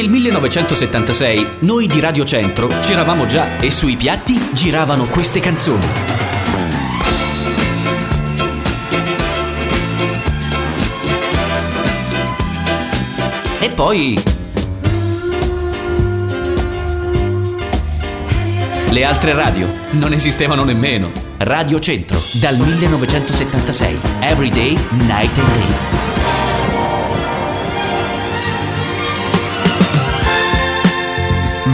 nel 1976 noi di Radio Centro c'eravamo già e sui piatti giravano queste canzoni. E poi... Le altre radio non esistevano nemmeno. Radio Centro, dal 1976. Every day, night and day.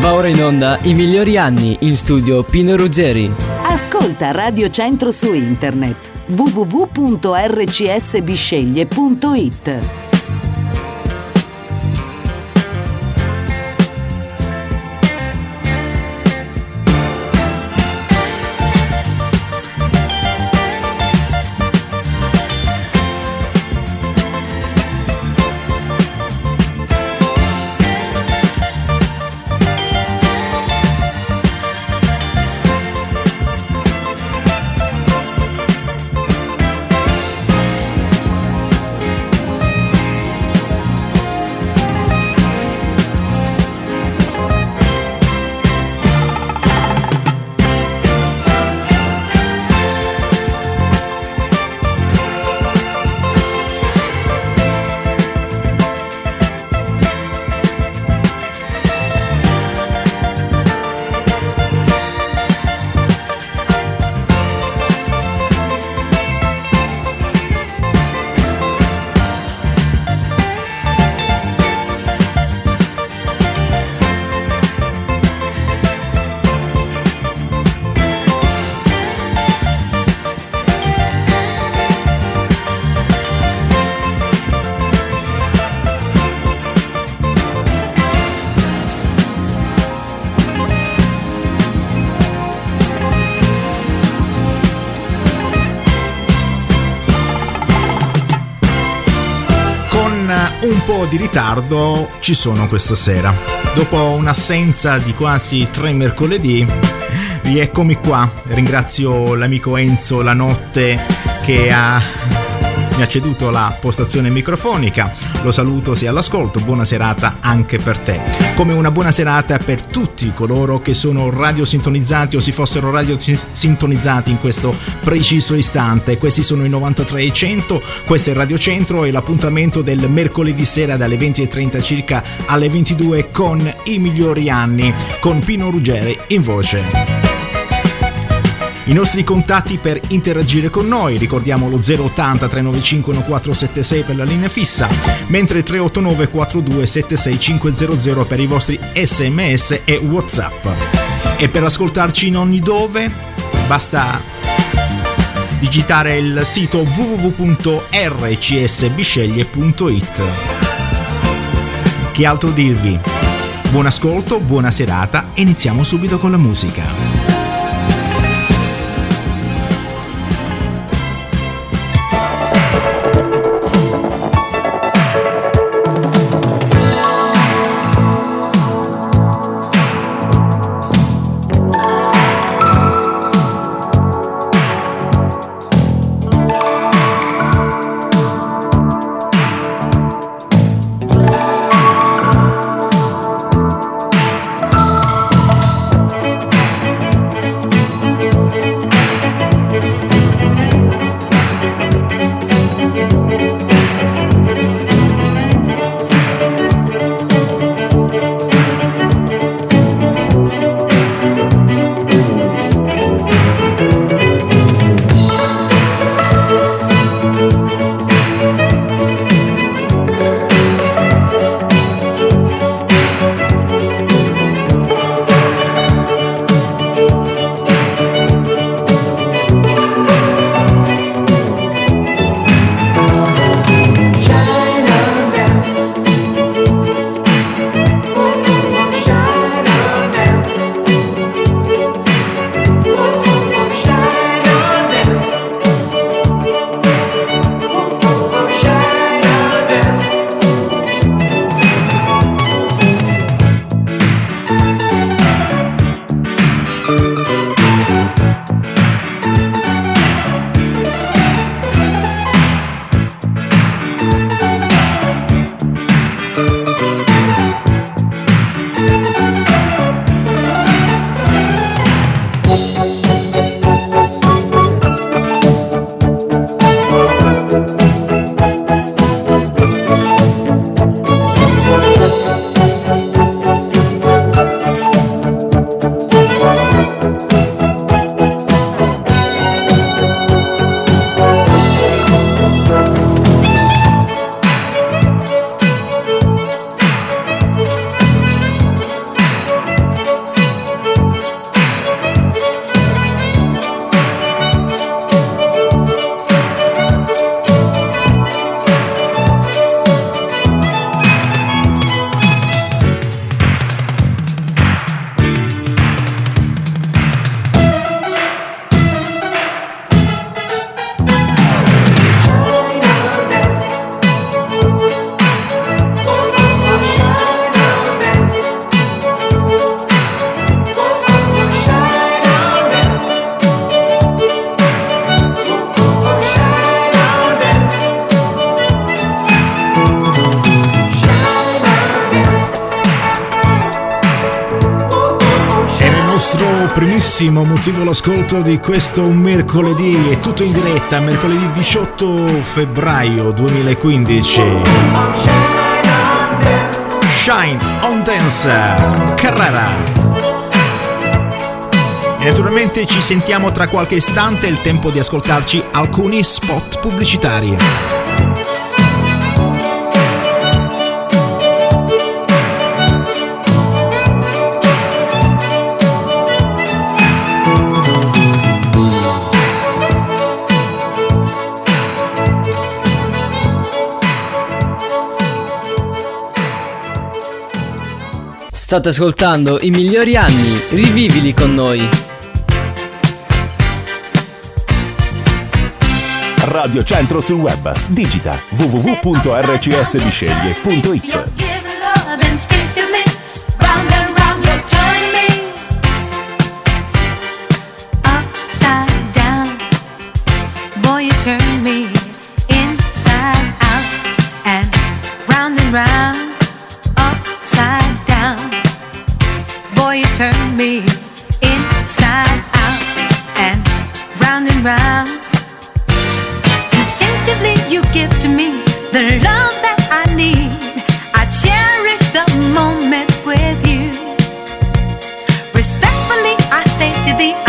Va ora in onda i migliori anni in studio Pino Ruggeri. Ascolta Radio Centro su internet www.rcsbisceglie.it di ritardo ci sono questa sera. Dopo un'assenza di quasi tre mercoledì, rieccomi qua. Ringrazio l'amico Enzo La Notte che ha mi ha ceduto la postazione microfonica. Lo saluto sia all'ascolto, buona serata anche per te. Come una buona serata per tutti coloro che sono radio sintonizzati o si fossero radio sintonizzati in questo preciso istante. Questi sono i 93 e 100, questo è Radio Centro e l'appuntamento del mercoledì sera dalle 20.30 circa alle 22 con i migliori anni, con Pino Ruggeri in voce. I nostri contatti per interagire con noi, ricordiamo lo 080 395 1476 per la linea fissa, mentre 389 42 76500 per i vostri sms e whatsapp. E per ascoltarci in ogni dove basta digitare il sito www.rcsbisceglie.it. Che altro dirvi? Buon ascolto, buona serata iniziamo subito con la musica. Primissimo motivo l'ascolto di questo mercoledì, è tutto in diretta, mercoledì 18 febbraio 2015. Shine on Dance, Carrara. Naturalmente ci sentiamo tra qualche istante, il tempo di ascoltarci alcuni spot pubblicitari. State ascoltando i migliori anni, rivivili con noi. Radio Centro sul web. Digita www.rcsbisceglie.it. musicale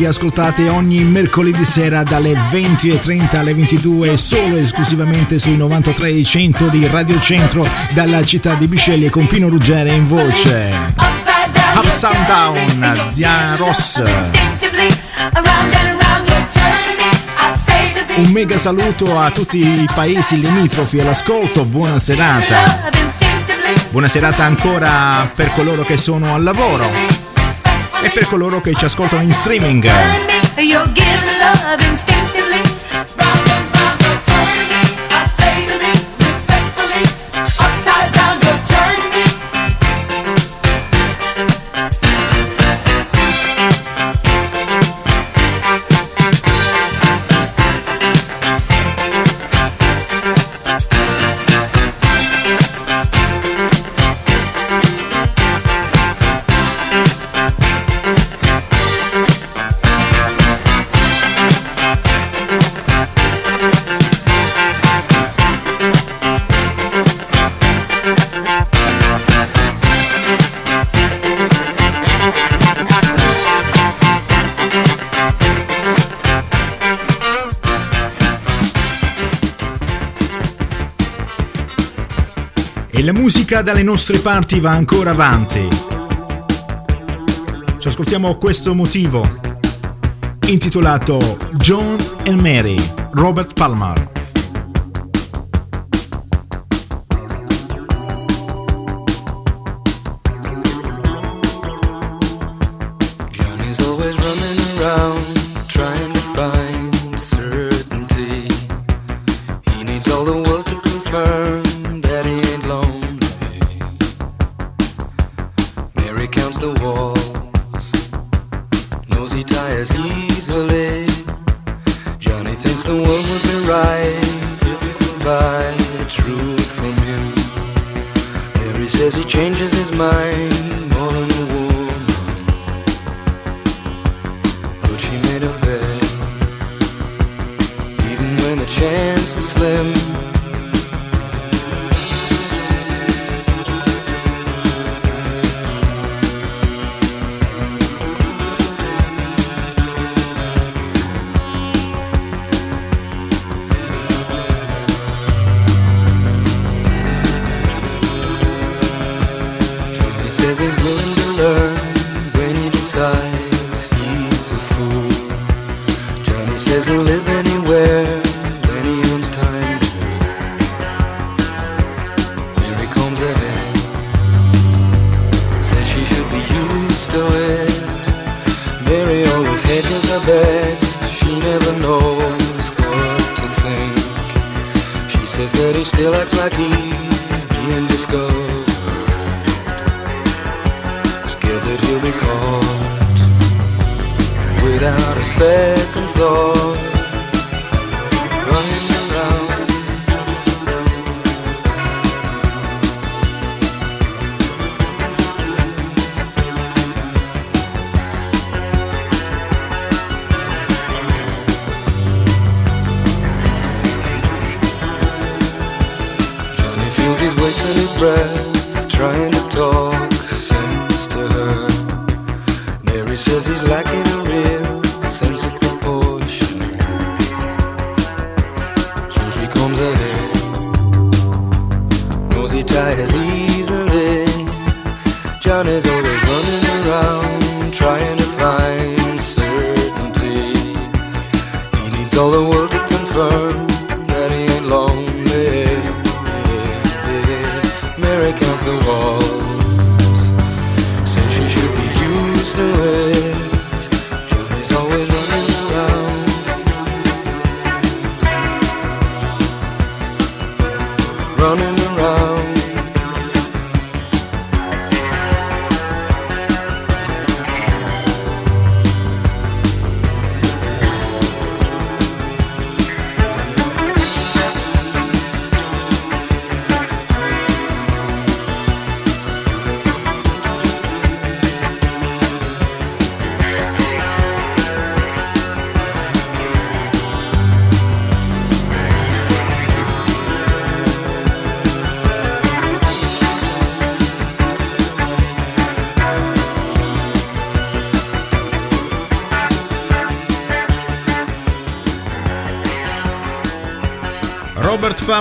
che ascoltate ogni mercoledì sera dalle 20.30 alle 22 solo e esclusivamente sui 93.100 di Radio Centro dalla città di Bisceglie con Pino Ruggere in voce. Upside Down, Diana Ross. Un mega saluto a tutti i paesi limitrofi all'ascolto, buona serata. Buona serata ancora per coloro che sono al lavoro e per coloro che ci ascoltano in streaming. Musica dalle nostre parti va ancora avanti. Ci ascoltiamo questo motivo, intitolato John and Mary, Robert Palmer. easily. Johnny thinks the world would be right if he could buy the truth from him. Mary says he changes his mind.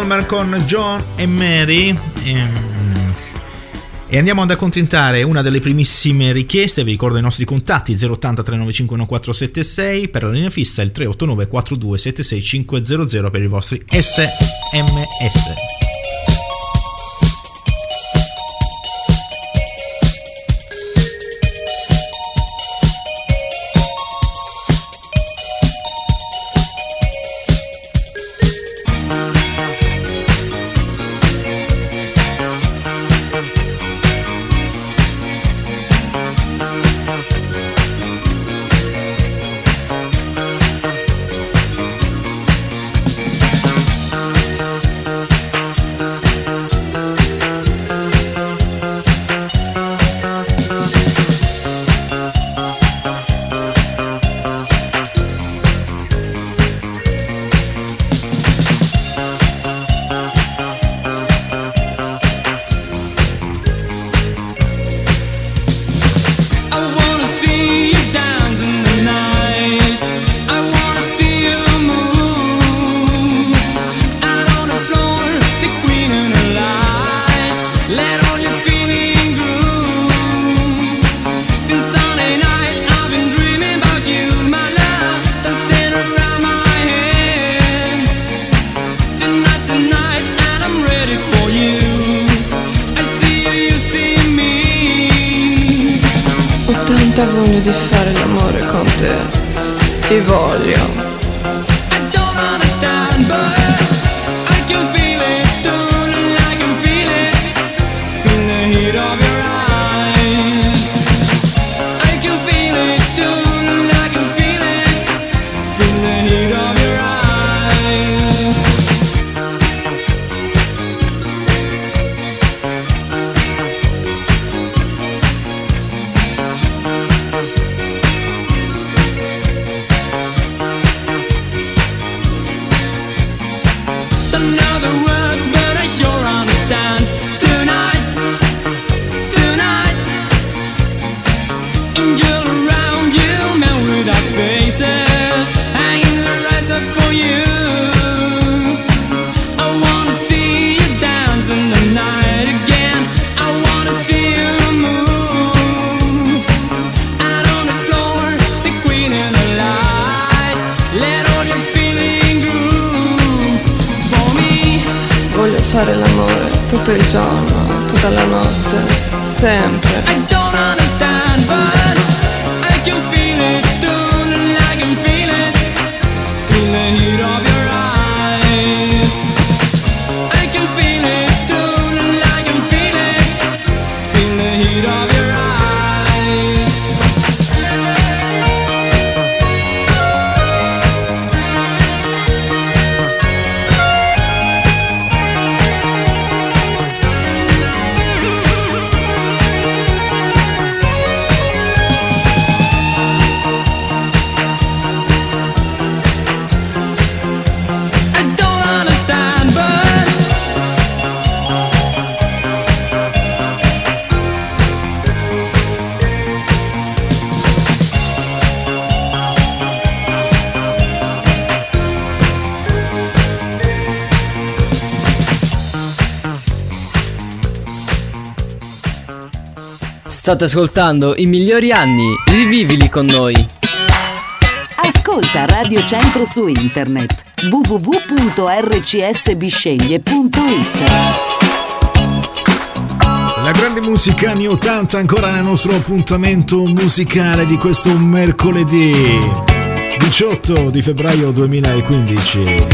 Palmer con John e Mary. Ehm, e andiamo ad accontentare una delle primissime richieste, vi ricordo i nostri contatti 080 395 1476 per la linea fissa il 389 4276 500 per i vostri SMS. Tutto il giorno, tutta la notte, sempre. State ascoltando i migliori anni, rivivili con noi. Ascolta Radio Centro su internet www.rcsbisceglie.it La grande musica anni 80 ancora nel nostro appuntamento musicale di questo mercoledì 18 di febbraio 2015.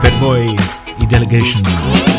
Per voi i delegation.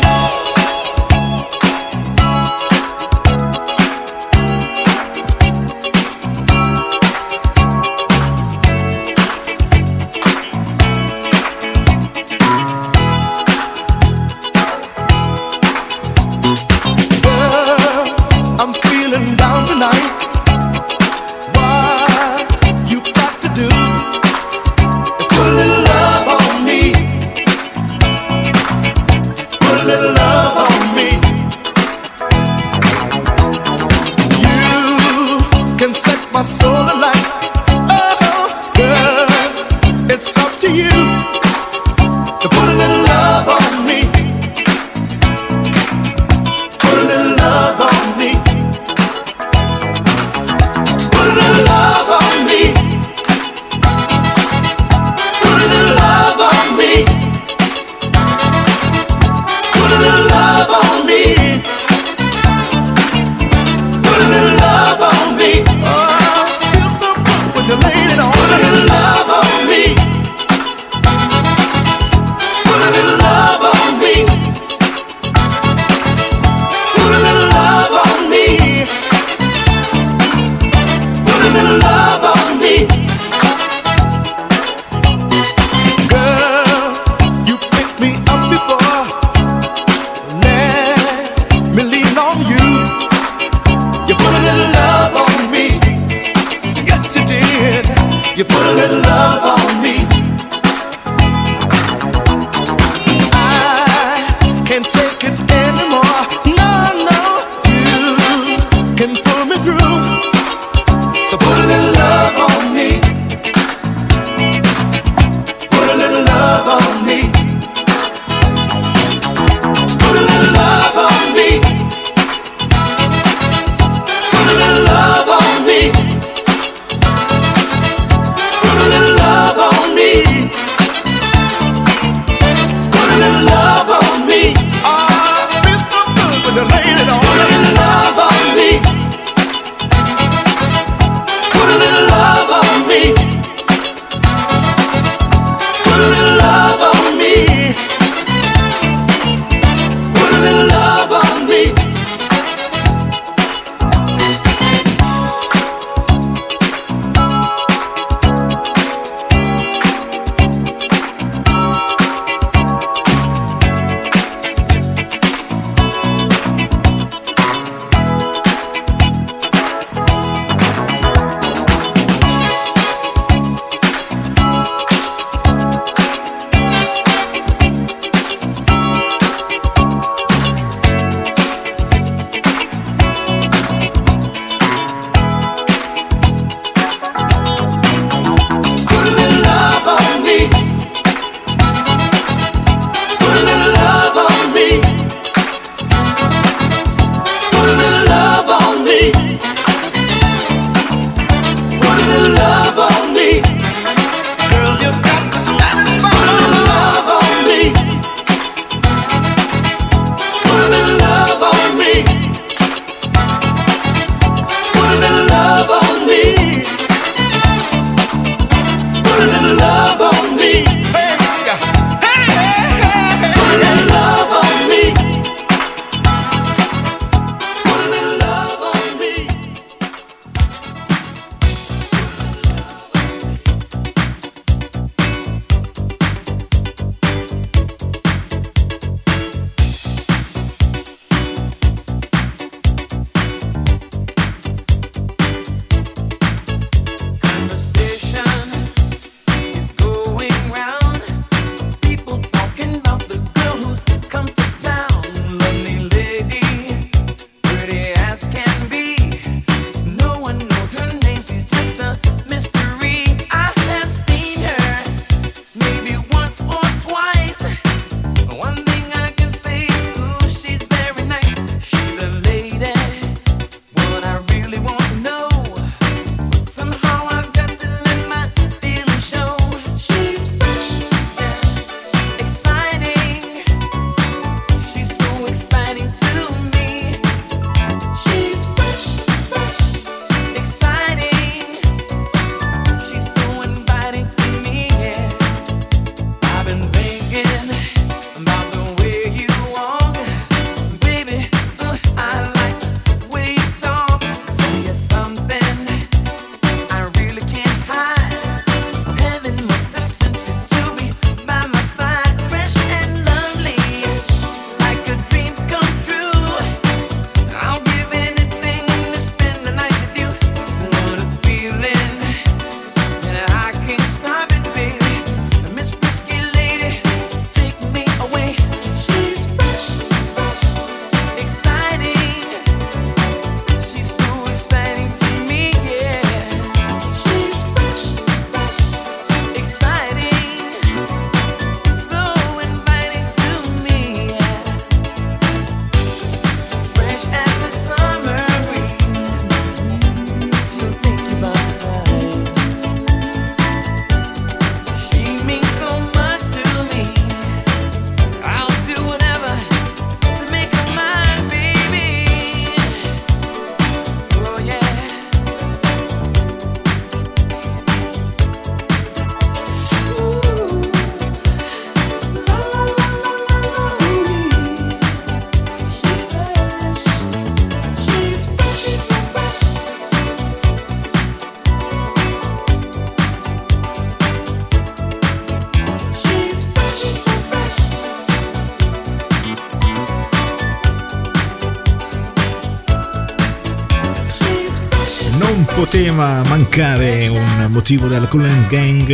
Poteva mancare un motivo della Cool Gang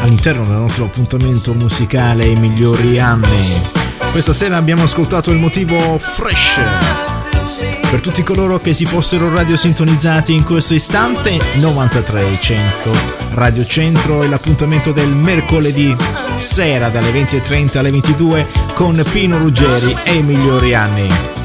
all'interno del nostro appuntamento musicale I migliori anni. Questa sera abbiamo ascoltato il motivo Fresh. Per tutti coloro che si fossero radiosintonizzati in questo istante, 93 100 Radio Centro e l'appuntamento del mercoledì sera dalle 20.30 alle 22 con Pino Ruggeri e i migliori anni.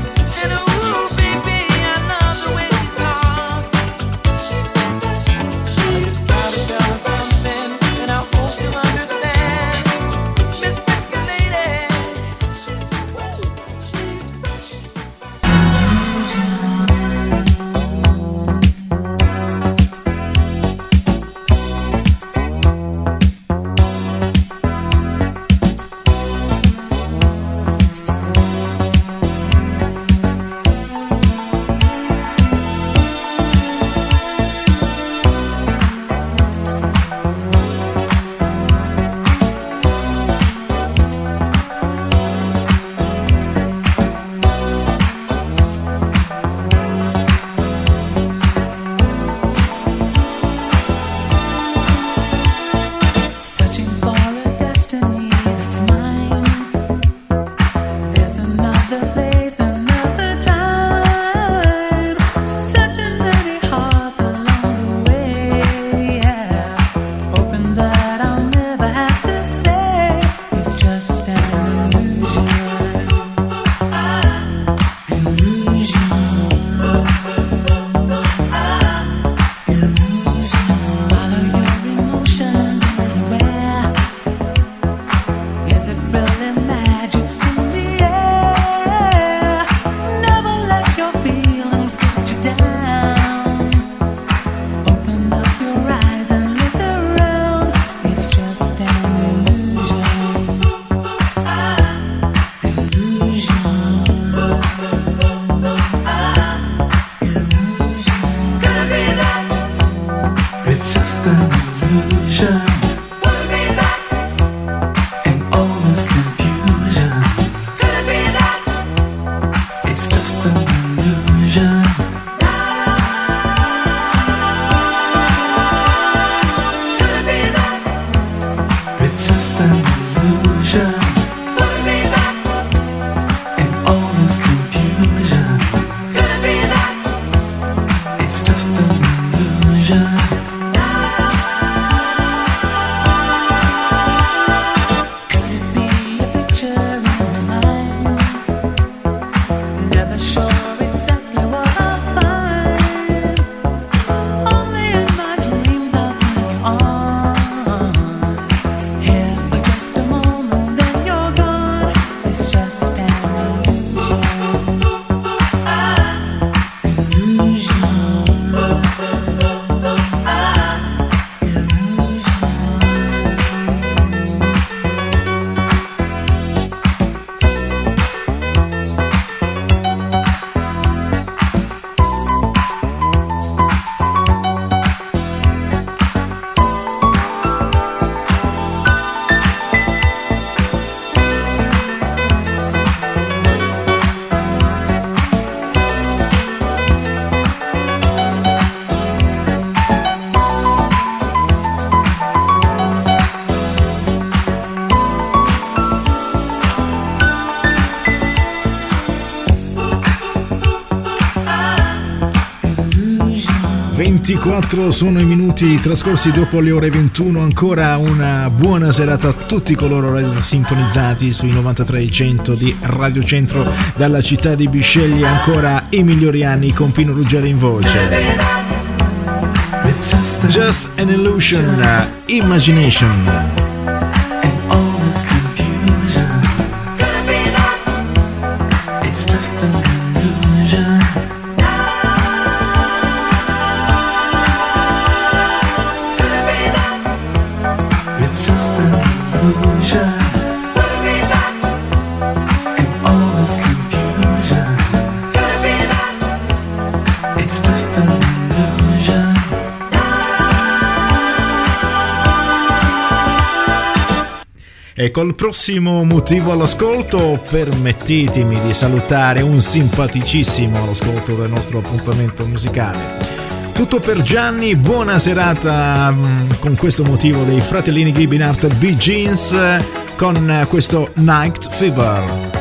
24 sono i minuti trascorsi dopo le ore 21. Ancora una buona serata a tutti coloro sintonizzati sui 9300 di Radio Centro dalla città di Bisceglie. Ancora i migliori anni con Pino Ruggeri in voce. Just an illusion, imagination. E col prossimo motivo all'ascolto permettetemi di salutare un simpaticissimo all'ascolto del nostro appuntamento musicale. Tutto per Gianni, buona serata mm, con questo motivo dei fratellini Gibbinart B Jeans con questo Night Fever.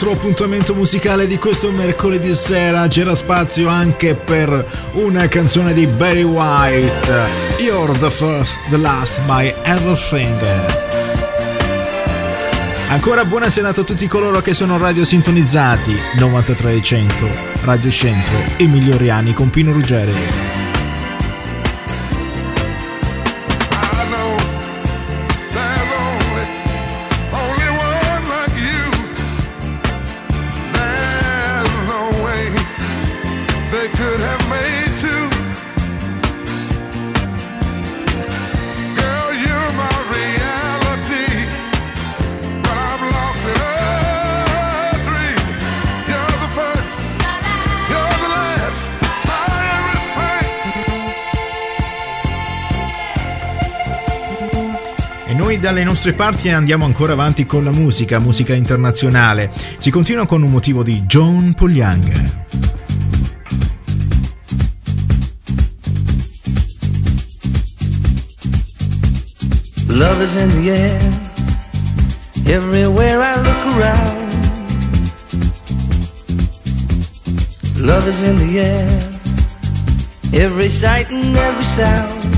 Nostro appuntamento musicale di questo mercoledì sera c'era spazio anche per una canzone di Barry White, You're the First, the Last by Everything. Ancora buona serata a tutti coloro che sono radio sintonizzati 9300 Radio Centro i migliori anni con Pino Ruggeri. Dalle nostre parti andiamo ancora avanti con la musica, musica internazionale. Si continua con un motivo di John Paul Young. Love is in the air, everywhere I look around. Love is in the air, every sight and every sound.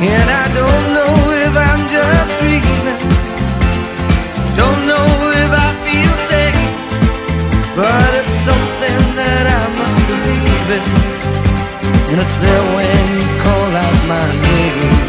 And I don't know if I'm just dreaming. Don't know if I feel safe. But it's something that I must believe in. And it's there when you call out my name.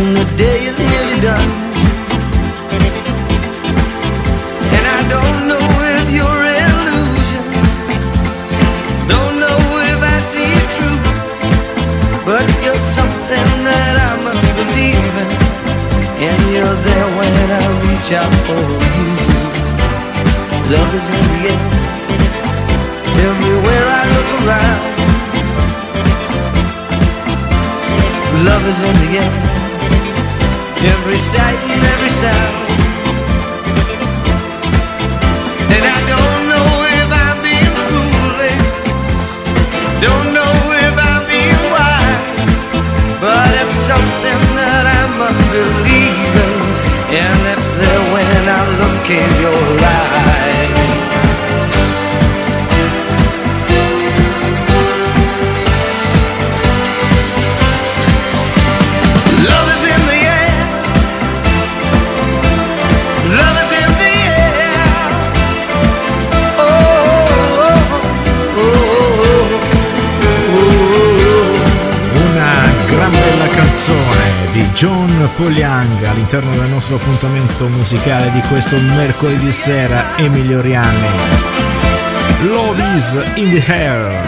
When the day is nearly done. And I don't know if you're illusion, don't know if I see it true, but you're something that I must believe in, and you're there when I reach out for you. Love is in the air, everywhere I look around. Love is in the air, every sight and every sound. And I don't know if I'm being foolish, don't know if I'm being wise, but it's something that I must believe in, and it's there when I look in your canzone di John Young all'interno del nostro appuntamento musicale di questo mercoledì sera Emilio Rianni. Love is in the air.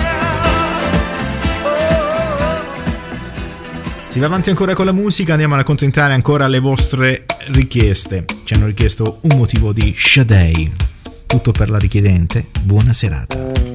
Si va avanti ancora con la musica, andiamo ad accontentare ancora le vostre richieste. Ci hanno richiesto un motivo di Shadei. Tutto per la richiedente. Buona serata.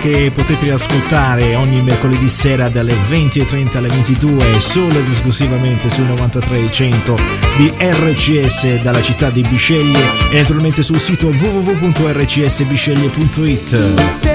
che potete ascoltare ogni mercoledì sera dalle 20.30 alle 22 solo ed esclusivamente sui 9300 di RCS dalla città di Bisceglie e naturalmente sul sito www.rcsbisceglie.it.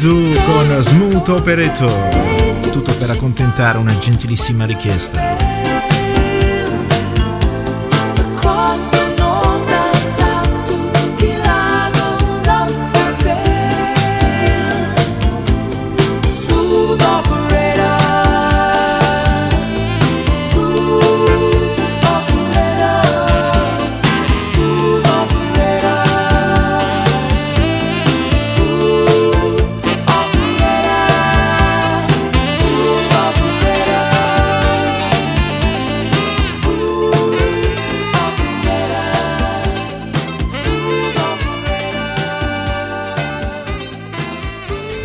Do con Smooth Operator. Tutto per accontentare una gentilissima richiesta.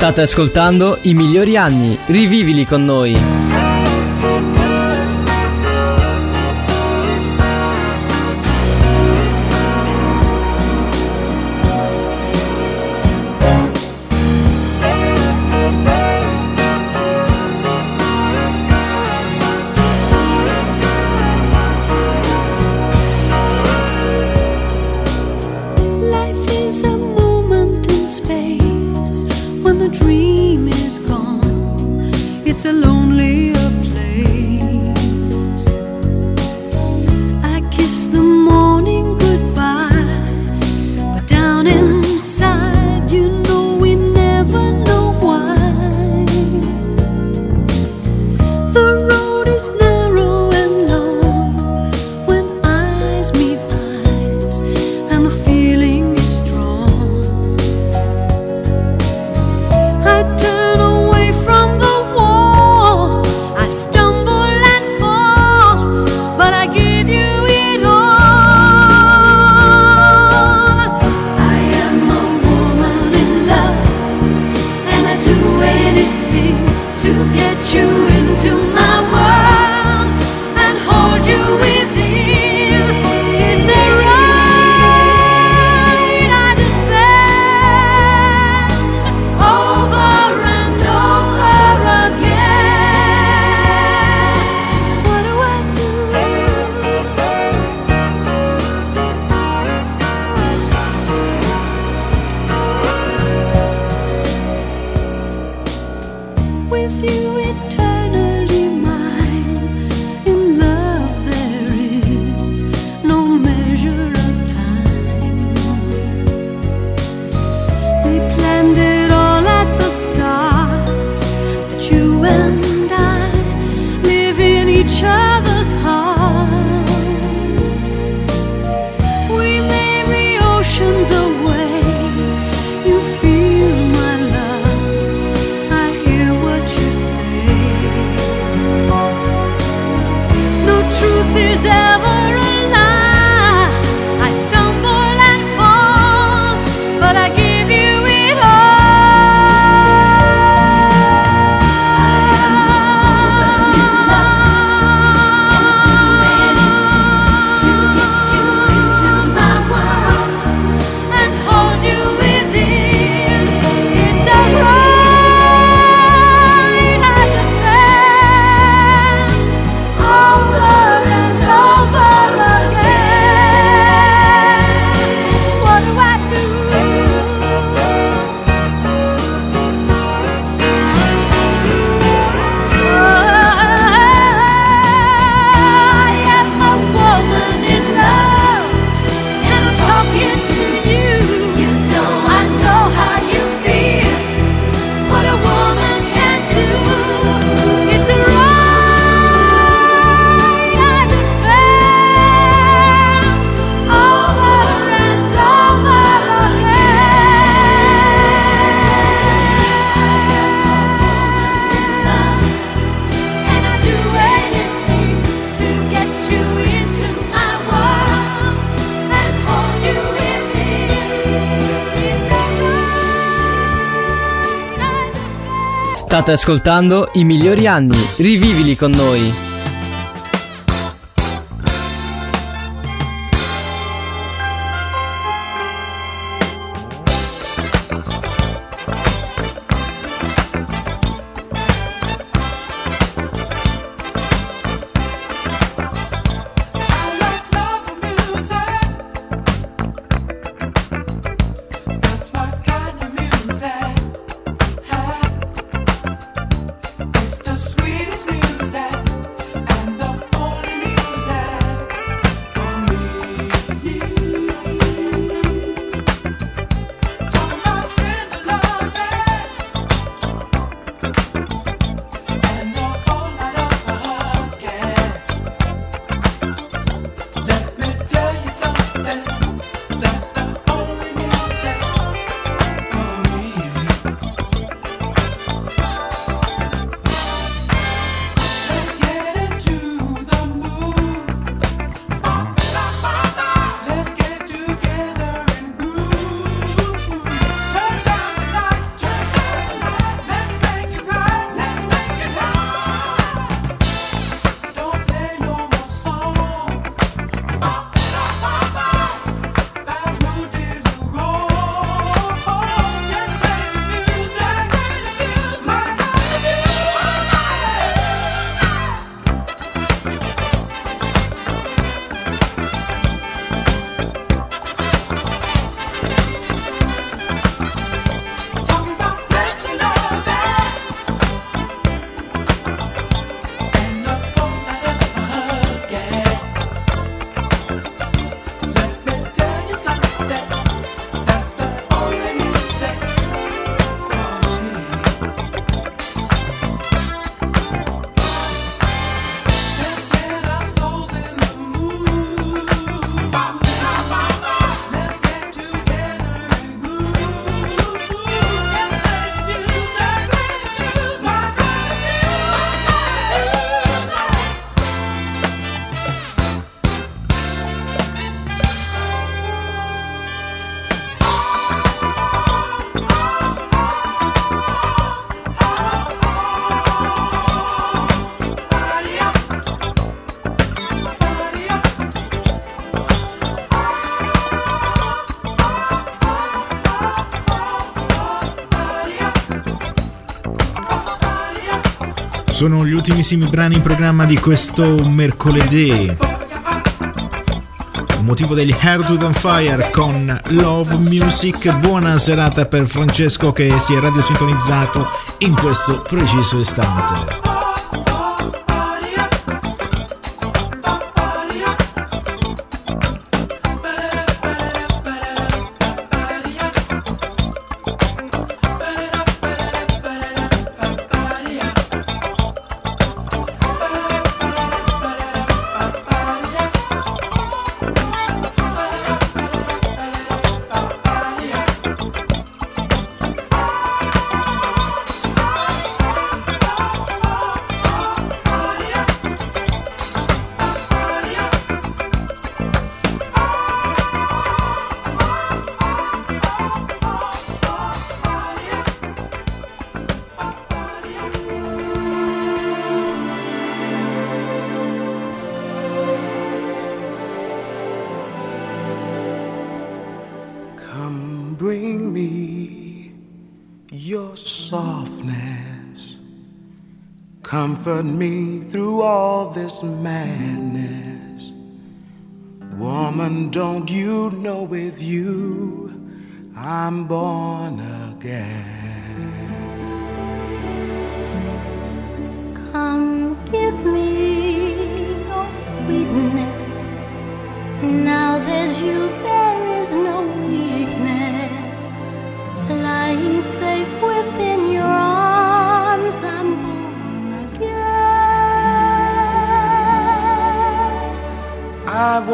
State ascoltando i migliori anni, rivivili con noi. State ascoltando i migliori anni, rivivili con noi. Sono gli ultimissimi brani in programma di questo mercoledì. A motivo degli Heartwood on Fire con Love Music. Buona serata per Francesco che si è radiosintonizzato in questo preciso istante. on me.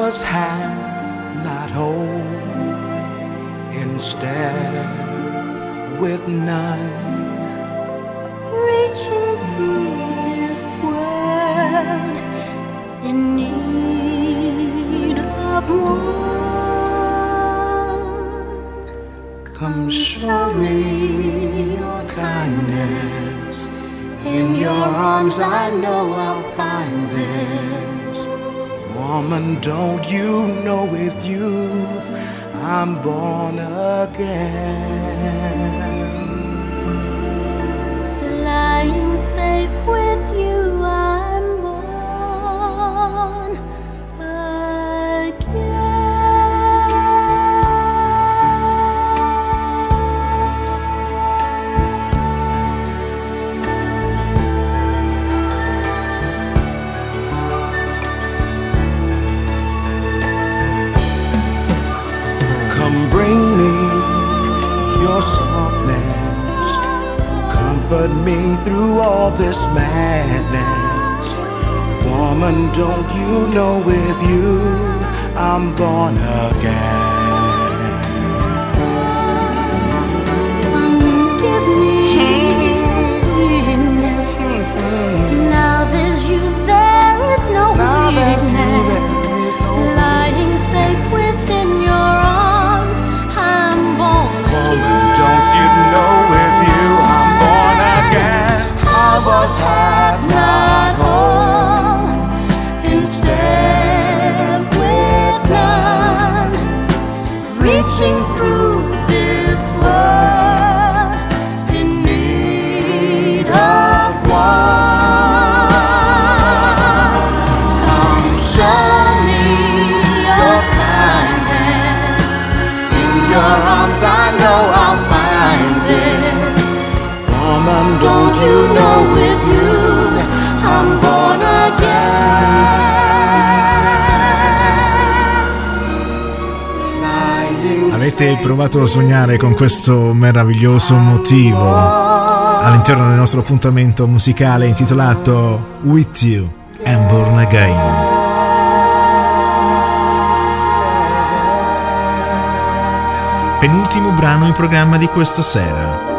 Was have don't you know with you I'm born again? Avete provato a sognare con questo meraviglioso motivo all'interno del nostro appuntamento musicale intitolato With You and Born Again. Penultimo brano in programma di questa sera.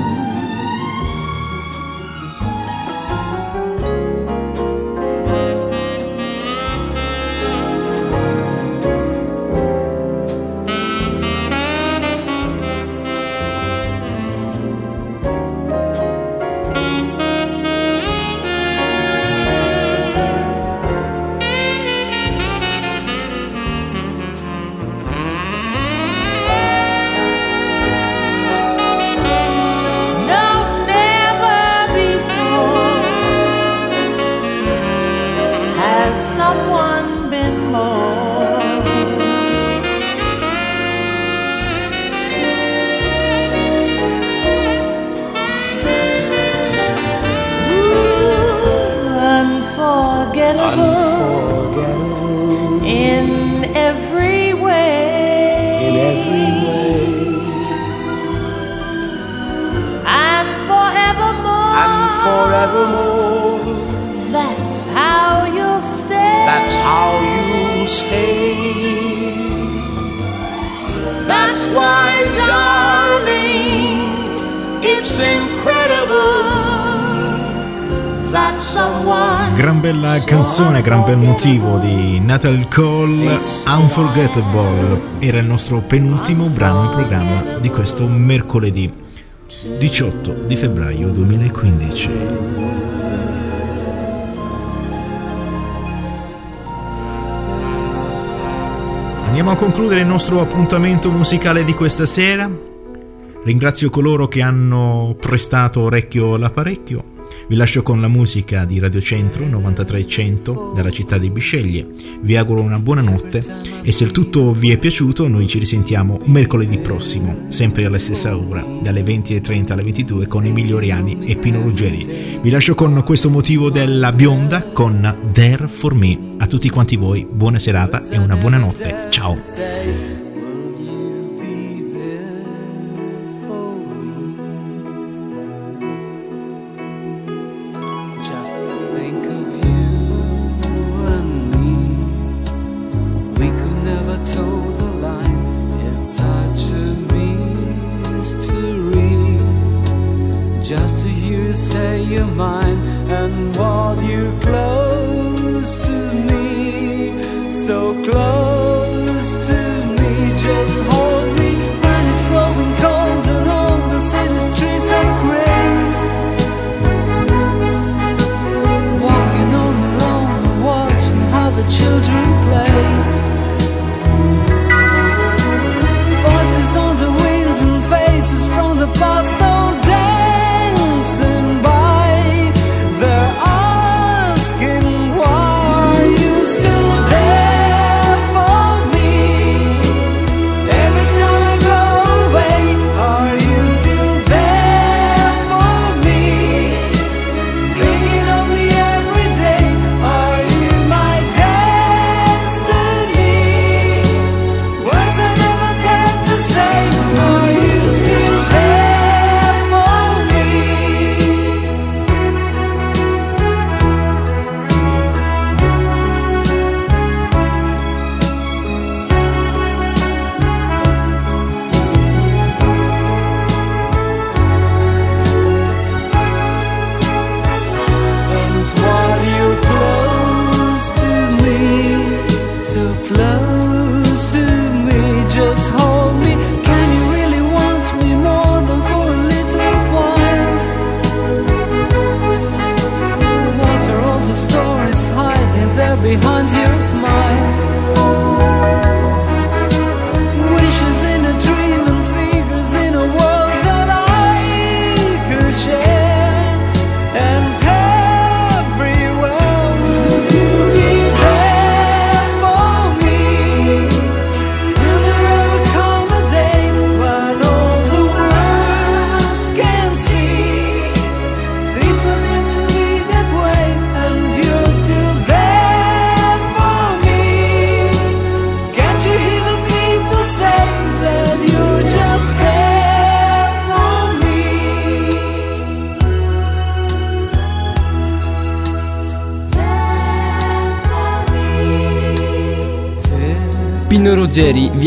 Pain. That's why, darling, it's incredible that someone. Gran bella canzone, gran bel motivo di Natal Cole, Unforgettable. Era il nostro penultimo brano in programma di questo mercoledì 18 di febbraio 2015. Andiamo a concludere il nostro appuntamento musicale di questa sera. Ringrazio coloro che hanno prestato orecchio all'apparecchio. Vi lascio con la musica di Radio Centro 93100 dalla città di Bisceglie. Vi auguro una buona notte e se il tutto vi è piaciuto noi ci risentiamo mercoledì prossimo, sempre alla stessa ora, dalle 20.30 alle 22 con Emilio Oriani e Pino Ruggeri. Vi lascio con questo motivo della bionda con There For Me. A tutti quanti voi buona serata e una buona notte. Ciao!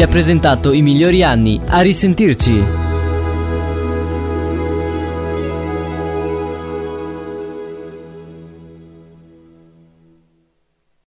Ha presentato i migliori anni. A risentirci!